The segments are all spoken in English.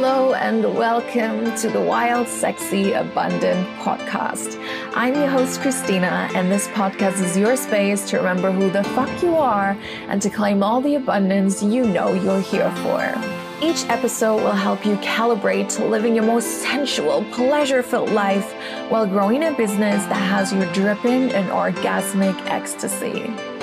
Hello and welcome to the Wild, Sexy, Abundant podcast. I'm your host, Christina, and this podcast is your space to remember who the fuck you are and to claim all the abundance you know you're here for. Each episode will help you calibrate to living your most sensual, pleasure filled life while growing a business that has you dripping in orgasmic ecstasy.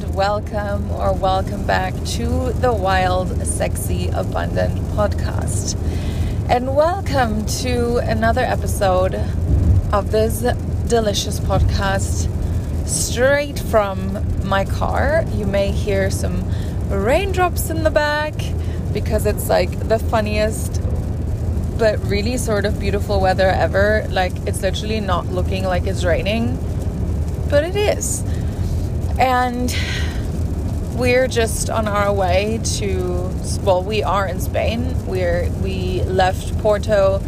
And welcome, or welcome back to the Wild, Sexy, Abundant podcast. And welcome to another episode of this delicious podcast straight from my car. You may hear some raindrops in the back because it's like the funniest but really sort of beautiful weather ever. Like it's literally not looking like it's raining, but it is. And we're just on our way to well, we are in Spain. We're we left Porto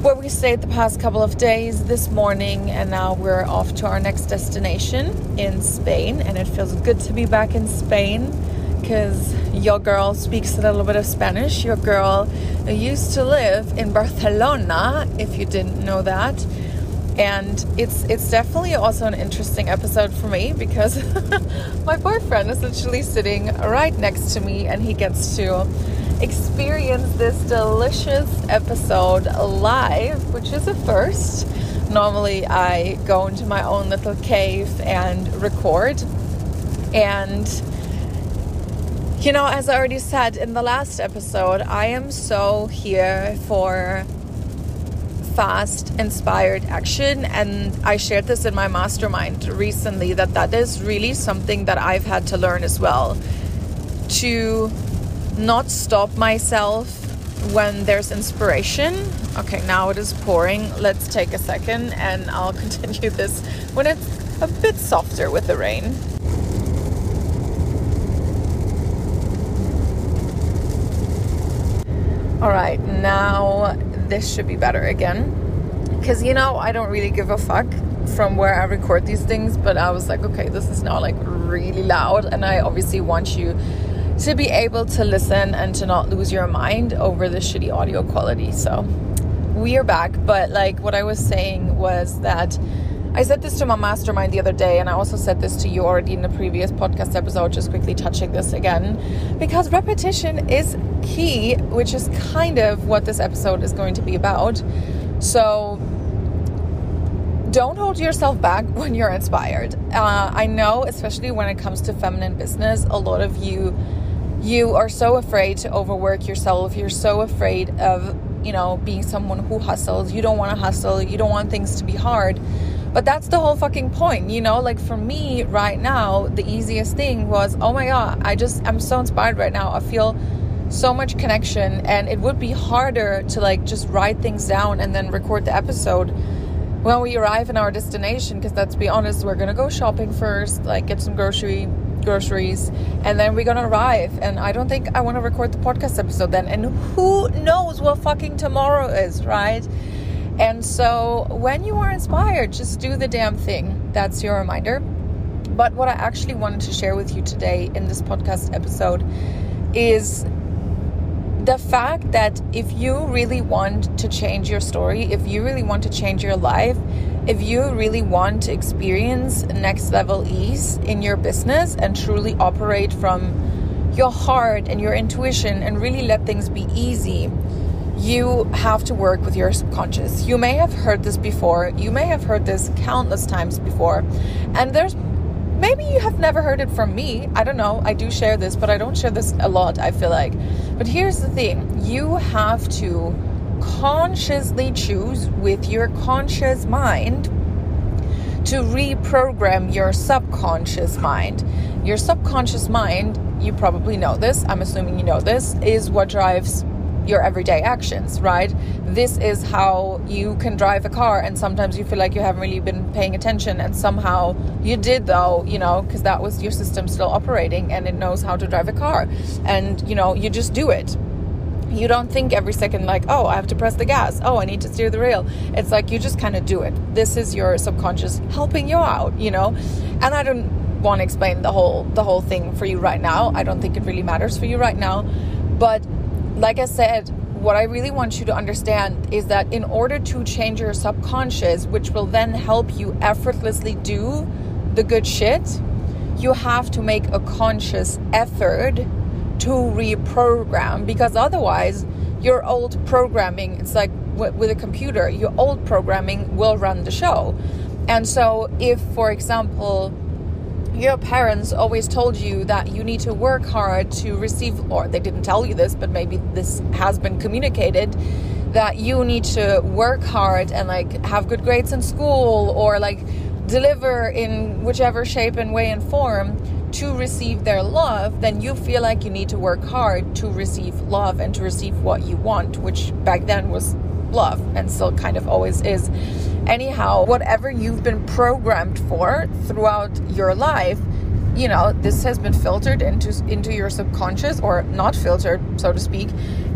where we stayed the past couple of days this morning and now we're off to our next destination in Spain and it feels good to be back in Spain because your girl speaks a little bit of Spanish. Your girl used to live in Barcelona if you didn't know that and it's it's definitely also an interesting episode for me because my boyfriend is literally sitting right next to me and he gets to experience this delicious episode live which is a first. Normally i go into my own little cave and record. And you know as i already said in the last episode i am so here for fast inspired action and i shared this in my mastermind recently that that is really something that i've had to learn as well. To not stop myself when there's inspiration. Okay now it is pouring. Let's take a second and i'll continue this when it's a bit softer with the rain. All right now this should be better again. Because, you know, I don't really give a fuck from where I record these things, but I was like, okay, this is now like really loud, and I obviously want you to be able to listen and to not lose your mind over the shitty audio quality. So, we are back, but like what I was saying was that I said this to my mastermind the other day, and I also said this to you already in the previous podcast episode, just quickly touching this again, because repetition is key, which is kind of what this episode is going to be about. So, don't hold yourself back when you're inspired. Uh, I know, especially when it comes to feminine business, a lot of you you are so afraid to overwork yourself. You're so afraid of, you know, being someone who hustles. You don't want to hustle. You don't want things to be hard. But that's the whole fucking point, you know? Like for me right now, the easiest thing was, oh my god, I just I'm so inspired right now. I feel so much connection. And it would be harder to like just write things down and then record the episode when we arrive in our destination. Because let's be honest we're gonna go shopping first like get some grocery groceries and then we're gonna arrive. And i don't think i want to record the podcast episode then. And who knows what fucking tomorrow is right and so when you are inspired just do the damn thing. That's your reminder. But what i actually wanted to share with you today in this podcast episode is the fact that if you really want to change your story, if you really want to change your life, if you really want to experience next level ease in your business and truly operate from your heart and your intuition and really let things be easy, you have to work with your subconscious. You may have heard this before, you may have heard this countless times before, and there's maybe you have never heard it from me. I don't know. I do share this, but I don't share this a lot, I feel like. But here's the thing you have to consciously choose with your conscious mind to reprogram your subconscious mind. Your subconscious mind, you probably know this, I'm assuming you know this, is what drives your everyday actions, right? This is how you can drive a car, and sometimes you feel like you haven't really been paying attention, and somehow you did, though, you know, because that was your system still operating and it knows how to drive a car. And, you know, you just do it. You don't think every second, like, oh, I have to press the gas. Oh, I need to steer the rail. It's like you just kind of do it. This is your subconscious helping you out, you know? And I don't want to explain the whole the whole thing for you right now. I don't think it really matters for you right now. But like I said, what I really want you to understand is that in order to change your subconscious, which will then help you effortlessly do the good shit, you have to make a conscious effort to reprogram because otherwise your old programming it's like with a computer your old programming will run the show. And so if for example your parents always told you that you need to work hard to receive, or they didn't tell you this, but maybe this has been communicated that you need to work hard and like have good grades in school or like deliver in whichever shape and way and form to receive their love, then you feel like you need to work hard to receive love and to receive what you want, which back then was love and still kind of always is. Anyhow, whatever you've been programmed for throughout your life, you know, this has been filtered into into your subconscious or not filtered, so to speak.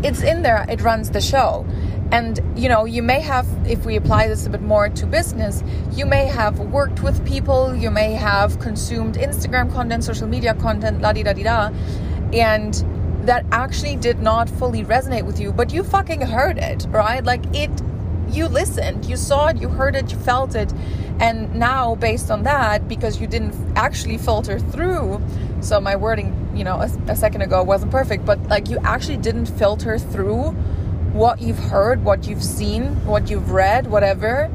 It's in there, it runs the show. And you know, you may have, if we apply this a bit more to business, you may have worked with people, you may have consumed Instagram content, social media content, la di da di da, and that actually did not fully resonate with you, but you fucking heard it, right? Like it, you listened, you saw it, you heard it, you felt it. And now, based on that, because you didn't actually filter through, so my wording, you know, a, a second ago wasn't perfect, but like you actually didn't filter through what you've heard, what you've seen, what you've read, whatever.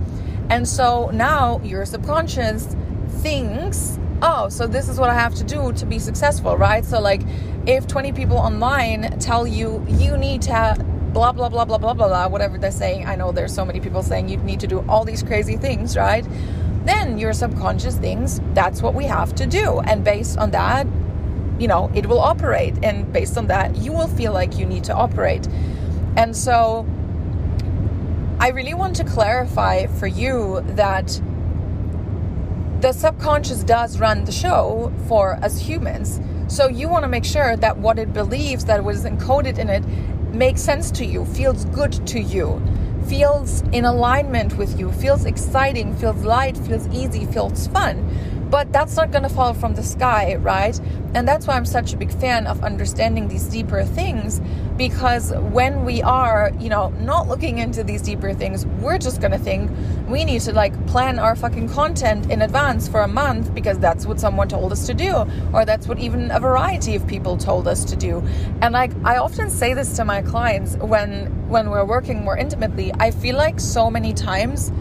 And so now your subconscious thinks, oh, so this is what I have to do to be successful, right? So, like, if 20 people online tell you you need to blah blah blah blah blah blah blah whatever they're saying i know there's so many people saying you need to do all these crazy things right then your subconscious thinks that's what we have to do and based on that you know it will operate and based on that you will feel like you need to operate and so i really want to clarify for you that the subconscious does run the show for us humans so you want to make sure that what it believes that was encoded in it makes sense to you, feels good to you, feels in alignment with you, feels exciting, feels light, feels easy, feels fun. But that's not going to fall from the sky, right? And that's why I'm such a big fan of understanding these deeper things because when we are, you know, not looking into these deeper things, we're just going to think we need to like plan our fucking content in advance for a month because that's what someone told us to do or that's what even a variety of people told us to do. And like I often say this to my clients when when we're working more intimately, I feel like so many times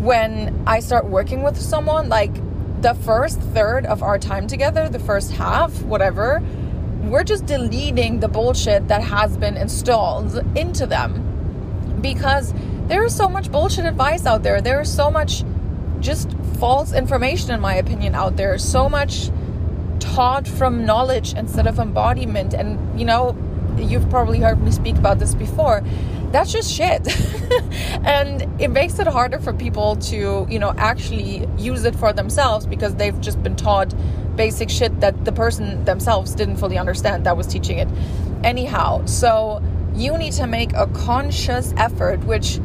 when I start working with someone like the first third of our time together, the first half, whatever, we're just deleting the bullshit that has been installed into them because there is so much bullshit advice out there. There is so much just false information, in my opinion, out there. So much taught from knowledge instead of embodiment. And, you know, you've probably heard me speak about this before that's just shit. and it makes it harder for people to, you know, actually use it for themselves because they've just been taught basic shit that the person themselves didn't fully understand that was teaching it. Anyhow, so you need to make a conscious effort, which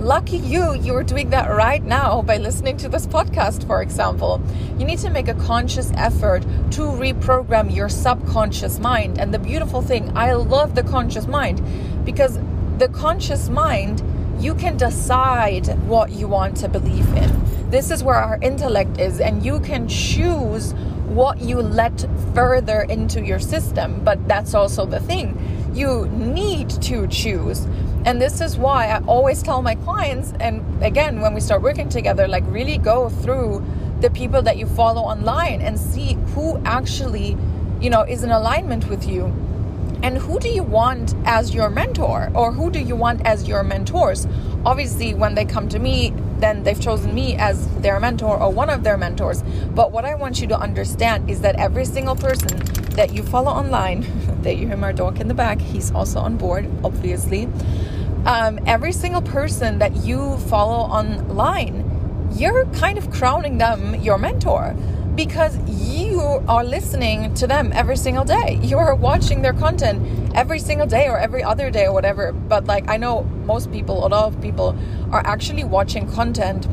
lucky you, you're doing that right now by listening to this podcast, for example. You need to make a conscious effort to reprogram your subconscious mind. And the beautiful thing, I love the conscious mind because the conscious mind, you can decide what you want to believe in. This is where our intellect is, and you can choose what you let further into your system. But that's also the thing. You need to choose. And this is why I always tell my clients, and again, when we start working together, like really go through the people that you follow online and see who actually, you know, is in alignment with you. And who do you want as your mentor or who do you want as your mentors? Obviously when they come to me then they've chosen me as their mentor or one of their mentors. But what i want you to understand is that every single person that you follow online that you hear my dog in the back he's also on board obviously um, every single person that you follow online you're kind of crowning them your mentor because you are listening to them every single day. You are watching their content every single day or every other day or whatever. But like I know most people, a lot of people are actually watching content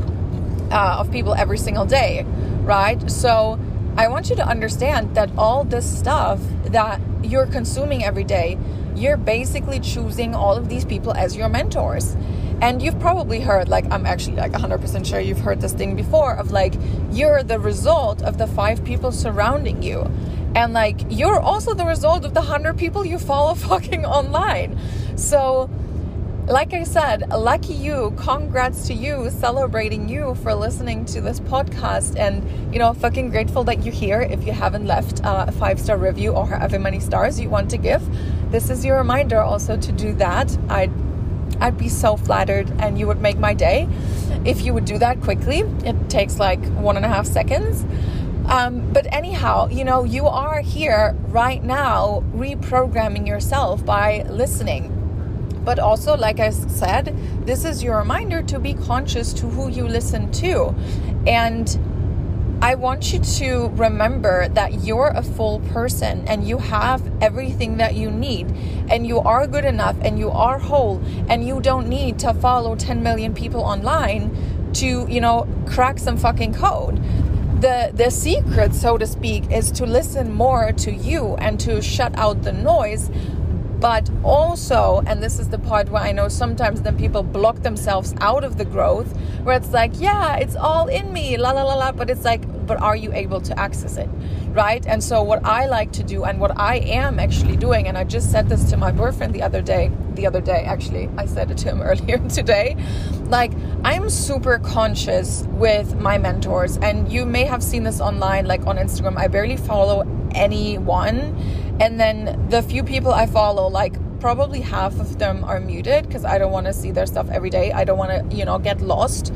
uh, of people every single day, right? So I want you to understand that all this stuff that you're consuming every day, you're basically choosing all of these people as your mentors. And you've probably heard, like, I'm actually like 100% sure you've heard this thing before of like, you're the result of the five people surrounding you. And like, you're also the result of the 100 people you follow fucking online. So, like I said, lucky you, congrats to you, celebrating you for listening to this podcast. And, you know, fucking grateful that you're here. If you haven't left uh, a five star review or however many stars you want to give, this is your reminder also to do that. I'd, I'd be so flattered and you would make my day if you would do that quickly. It takes like one and a half seconds. Um, but anyhow, you know, you are here right now reprogramming yourself by listening but also, like I said, this is your reminder to be conscious to who you listen to. And I want you to remember that you're a full person and you have everything that you need and you are good enough and you are whole and you don't need to follow 10 million people online to, you know, crack some fucking code. The the secret, so to speak, is to listen more to you and to shut out the noise but also and this is the part where i know sometimes then people block themselves out of the growth where it's like yeah it's all in me la la la la but it's like but are you able to access it right? And so what i like to do and what i am actually doing and i just said this to my boyfriend the other day the other day actually i said it to him earlier today like i'm super conscious with my mentors and you may have seen this online like on instagram. I barely follow anyone and then the few people I follow, like probably half of them are muted because I don't want to see their stuff every day. I don't want to, you know, get lost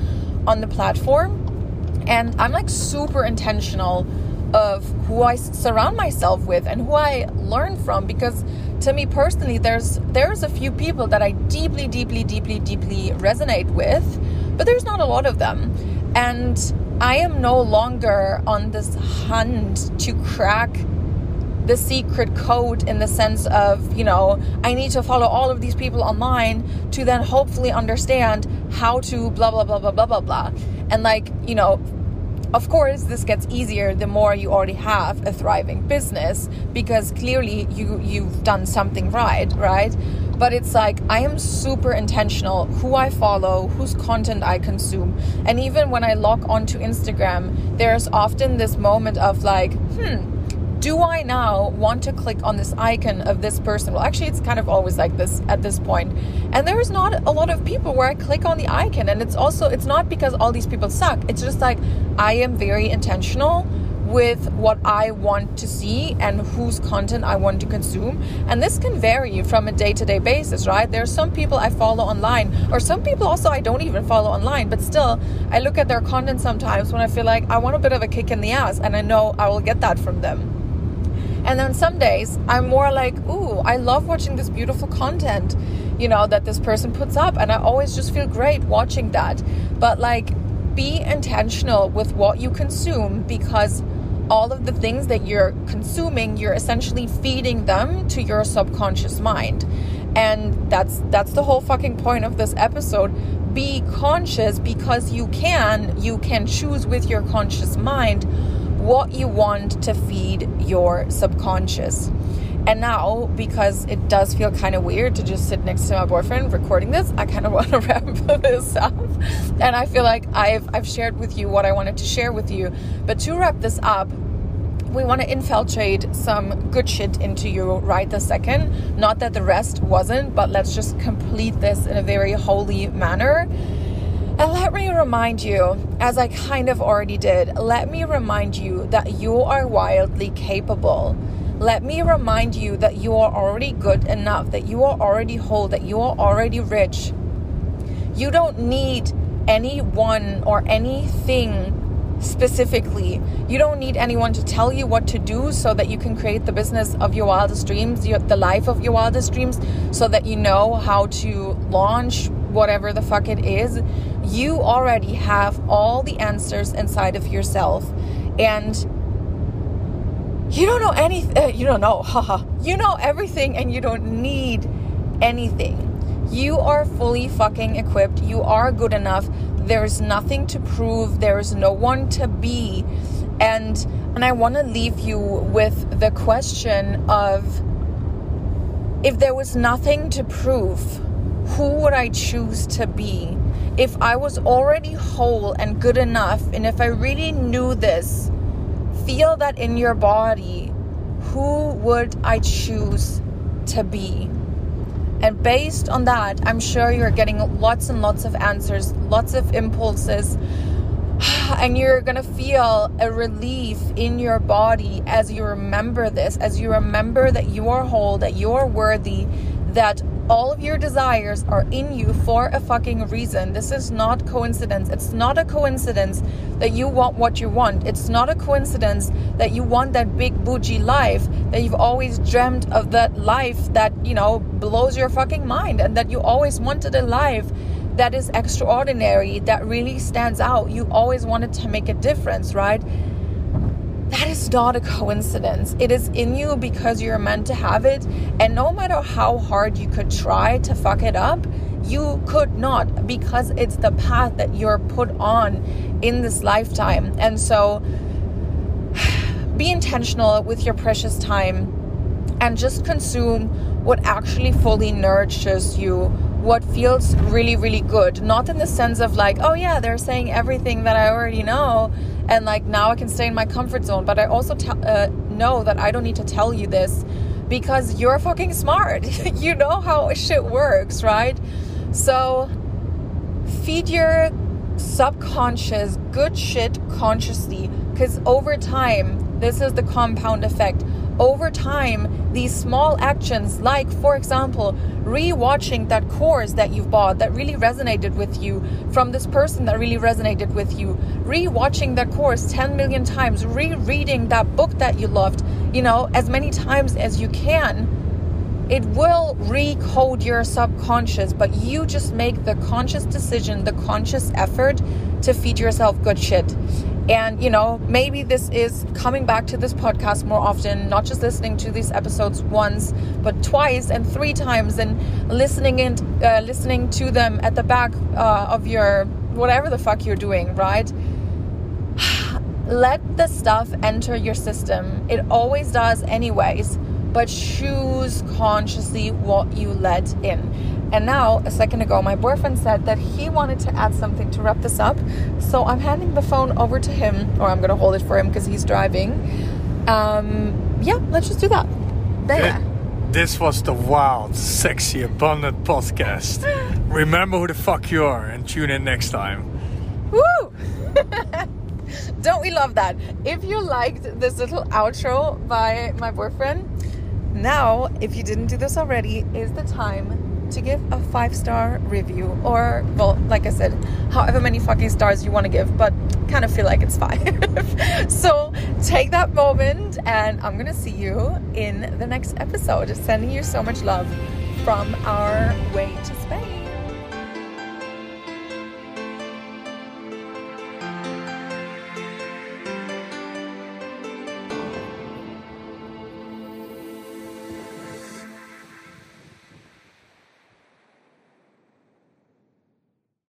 on the platform. And I'm like super intentional of who I surround myself with and who I learn from because to me personally there's there's a few people that I deeply deeply deeply deeply resonate with but there's not a lot of them and I am no longer on this hunt to crack the secret code in the sense of, you know, I need to follow all of these people online to then hopefully understand how to blah, blah, blah, blah, blah, blah, blah. And like, you know, of course, this gets easier the more you already have a thriving business because clearly you you've done something right, right? But it's like I am super intentional who I follow, whose content I consume. And even when I log onto Instagram, there's often this moment of like, hmm, do I now want to click on this icon of this person? Well, actually, it's kind of always like this at this point. And there's not a lot of people where I click on the icon. And it's also, it's not because all these people suck. It's just like I am very intentional with what I want to see and whose content I want to consume. And this can vary from a day to day basis, right? There are some people I follow online, or some people also I don't even follow online, but still, I look at their content sometimes when I feel like I want a bit of a kick in the ass, and I know I will get that from them. And then some days I'm more like, ooh, I love watching this beautiful content, you know, that this person puts up. And I always just feel great watching that. But like, be intentional with what you consume because all of the things that you're consuming, you're essentially feeding them to your subconscious mind. And that's that's the whole fucking point of this episode. Be conscious because you can, you can choose with your conscious mind what you want to feed your subconscious. And now, because it does feel kind of weird to just sit next to my boyfriend recording this, I kind of want to wrap this up. And I feel like I've I've shared with you what I wanted to share with you. But to wrap this up, we want to infiltrate some good shit into you right this second. Not that the rest wasn't, but let's just complete this in a very holy manner. Let me remind you, as I kind of already did, let me remind you that you are wildly capable. Let me remind you that you are already good enough, that you are already whole, that you are already rich. You don't need anyone or anything specifically. You don't need anyone to tell you what to do so that you can create the business of your wildest dreams, the life of your wildest dreams, so that you know how to launch whatever the fuck it is. You already have all the answers inside of yourself. And you don't know anything uh, you don't know haha. You know everything and you don't need anything. You are fully fucking equipped. You are good enough there's nothing to prove, there's no one to be. And and I want to leave you with the question of if there was nothing to prove, who would I choose to be? If I was already whole and good enough, and if I really knew this, feel that in your body, who would I choose to be? And based on that, I'm sure you're getting lots and lots of answers, lots of impulses, and you're gonna feel a relief in your body as you remember this, as you remember that you are whole, that you are worthy, that all of your desires are in you for a fucking reason. This is not coincidence. It's not a coincidence that you want what you want. It's not a coincidence that you want that big bougie life, that you've always dreamt of that life that, you know, blows your fucking mind and that you always wanted a life that is extraordinary, that really stands out. You always wanted to make a difference, right? That is not a coincidence. It is in you because you're meant to have it. And no matter how hard you could try to fuck it up, you could not because it's the path that you're put on in this lifetime. And so be intentional with your precious time and just consume what actually fully nourishes you what feels really really good not in the sense of like oh yeah they're saying everything that i already know and like now I can stay in my comfort zone. But I also uh, know that I don't need to tell you this because you're fucking smart. you know how shit works, right? So feed your subconscious good shit consciously because over time, this is the compound effect over time, these small actions, like for example, re-watching that course that you've bought that really resonated with you from this person that really resonated with you, re-watching that course 10 million times, rereading that book that you loved, you know, as many times as you can. It will recode your subconscious, but you just make the conscious decision, the conscious effort to feed yourself good shit. And, you know, maybe this is coming back to this podcast more often, not just listening to these episodes once, but twice and three times and listening in, uh, listening to them at the back uh, of your whatever the fuck you're doing, right? Let the stuff enter your system. It always does, anyways, but choose consciously what you let in. And now, a second ago, my boyfriend said that he wanted to add something to wrap this up. So I'm handing the phone over to him, or I'm going to hold it for him because he's driving. Um, yeah, let's just do that. There. This was the wild, sexy, abundant podcast. Remember who the fuck you are and tune in next time. Woo! Don't we love that? If you liked this little outro by my boyfriend, now, if you didn't do this already, is the time to give a five star review or well like i said however many fucking stars you want to give but kind of feel like it's five. So take that moment and i'm gonna see you in the next episode. Sending you so much love from our way to spain